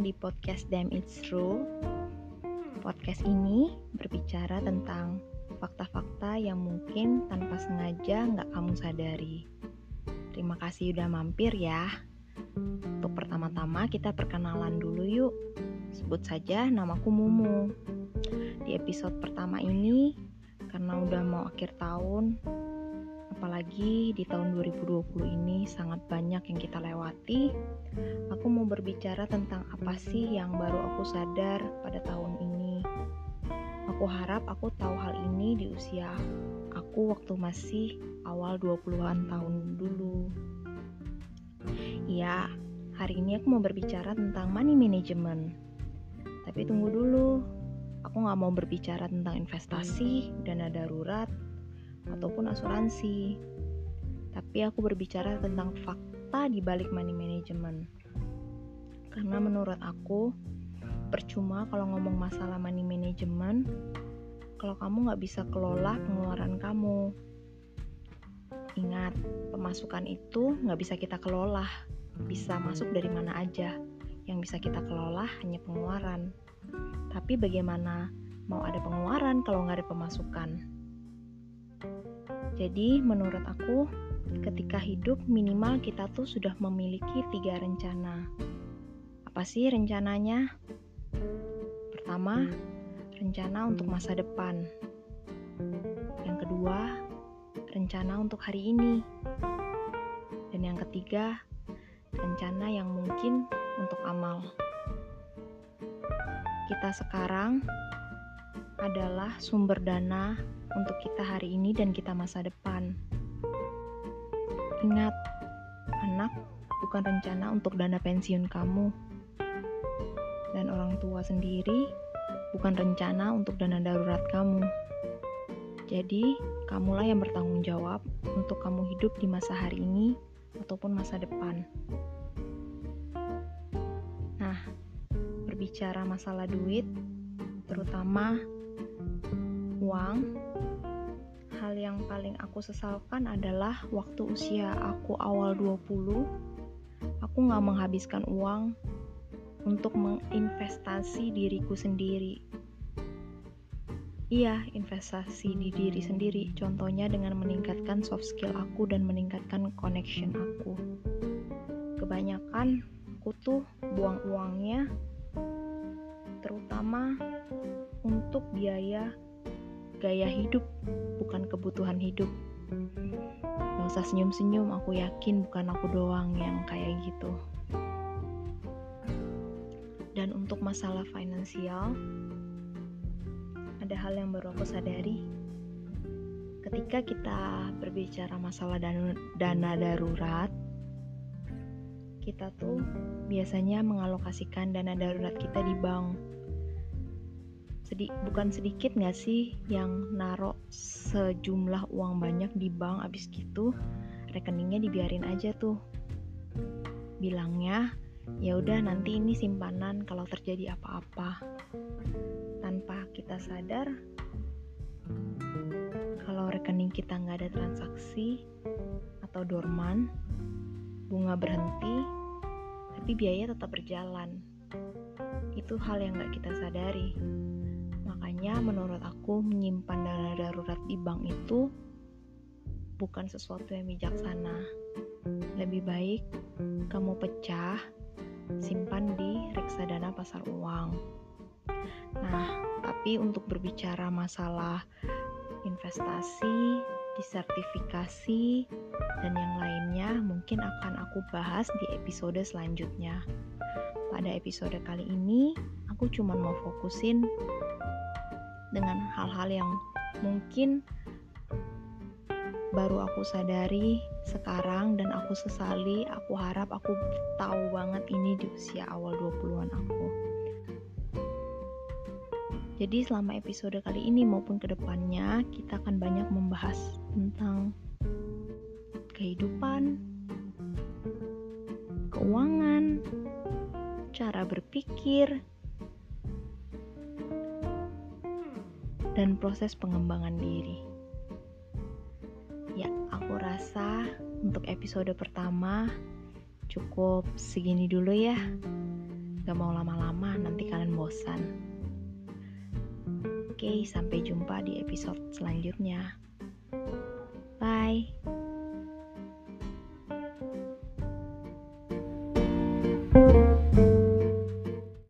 di podcast Damn It's True. Podcast ini berbicara tentang fakta-fakta yang mungkin tanpa sengaja nggak kamu sadari. Terima kasih udah mampir ya. Untuk pertama-tama kita perkenalan dulu yuk. Sebut saja namaku Mumu. Di episode pertama ini, karena udah mau akhir tahun, apalagi di tahun 2020 ini sangat banyak yang kita lewati. Aku mau berbicara tentang apa sih yang baru aku sadar pada tahun ini. Aku harap aku tahu hal ini di usia aku waktu masih awal 20-an tahun dulu. Ya, hari ini aku mau berbicara tentang money management. Tapi tunggu dulu, aku nggak mau berbicara tentang investasi, dana darurat, ataupun asuransi. Tapi aku berbicara tentang fakta di balik money management. Karena menurut aku, percuma kalau ngomong masalah money management, kalau kamu nggak bisa kelola pengeluaran kamu. Ingat, pemasukan itu nggak bisa kita kelola, bisa masuk dari mana aja. Yang bisa kita kelola hanya pengeluaran. Tapi bagaimana mau ada pengeluaran kalau nggak ada pemasukan? Jadi menurut aku ketika hidup minimal kita tuh sudah memiliki tiga rencana. Apa sih rencananya? Pertama, rencana untuk masa depan. Yang kedua, rencana untuk hari ini. Dan yang ketiga, rencana yang mungkin untuk amal. Kita sekarang adalah sumber dana untuk kita hari ini dan kita masa depan. Ingat, anak bukan rencana untuk dana pensiun kamu, dan orang tua sendiri bukan rencana untuk dana darurat kamu. Jadi, kamulah yang bertanggung jawab untuk kamu hidup di masa hari ini ataupun masa depan. Nah, berbicara masalah duit, terutama uang, hal yang paling aku sesalkan adalah waktu usia aku awal 20, aku gak menghabiskan uang untuk menginvestasi diriku sendiri. Iya, investasi di diri sendiri, contohnya dengan meningkatkan soft skill aku dan meningkatkan connection aku. Kebanyakan aku tuh buang uangnya terutama untuk biaya gaya hidup, bukan kebutuhan hidup. Gak usah senyum-senyum, aku yakin bukan aku doang yang kayak gitu. Dan untuk masalah finansial, ada hal yang baru aku sadari. Ketika kita berbicara masalah dana, dana darurat, kita tuh biasanya mengalokasikan dana darurat kita di bank sedi bukan sedikit nggak sih yang narok sejumlah uang banyak di bank abis gitu? Rekeningnya dibiarin aja tuh. Bilangnya ya udah nanti ini simpanan kalau terjadi apa-apa. Tanpa kita sadar kalau rekening kita nggak ada transaksi atau dorman bunga berhenti tapi biaya tetap berjalan. Itu hal yang nggak kita sadari Menurut aku menyimpan dana darurat di bank itu bukan sesuatu yang bijaksana. Lebih baik kamu pecah, simpan di reksadana pasar uang. Nah, tapi untuk berbicara masalah investasi, disertifikasi, dan yang lainnya mungkin akan aku bahas di episode selanjutnya. Pada episode kali ini, aku cuma mau fokusin dengan hal-hal yang mungkin baru aku sadari sekarang dan aku sesali aku harap aku tahu banget ini di usia awal 20-an aku. Jadi selama episode kali ini maupun ke depannya kita akan banyak membahas tentang kehidupan keuangan cara berpikir dan proses pengembangan diri. Ya, aku rasa untuk episode pertama cukup segini dulu ya. Gak mau lama-lama, nanti kalian bosan. Oke, sampai jumpa di episode selanjutnya. Bye.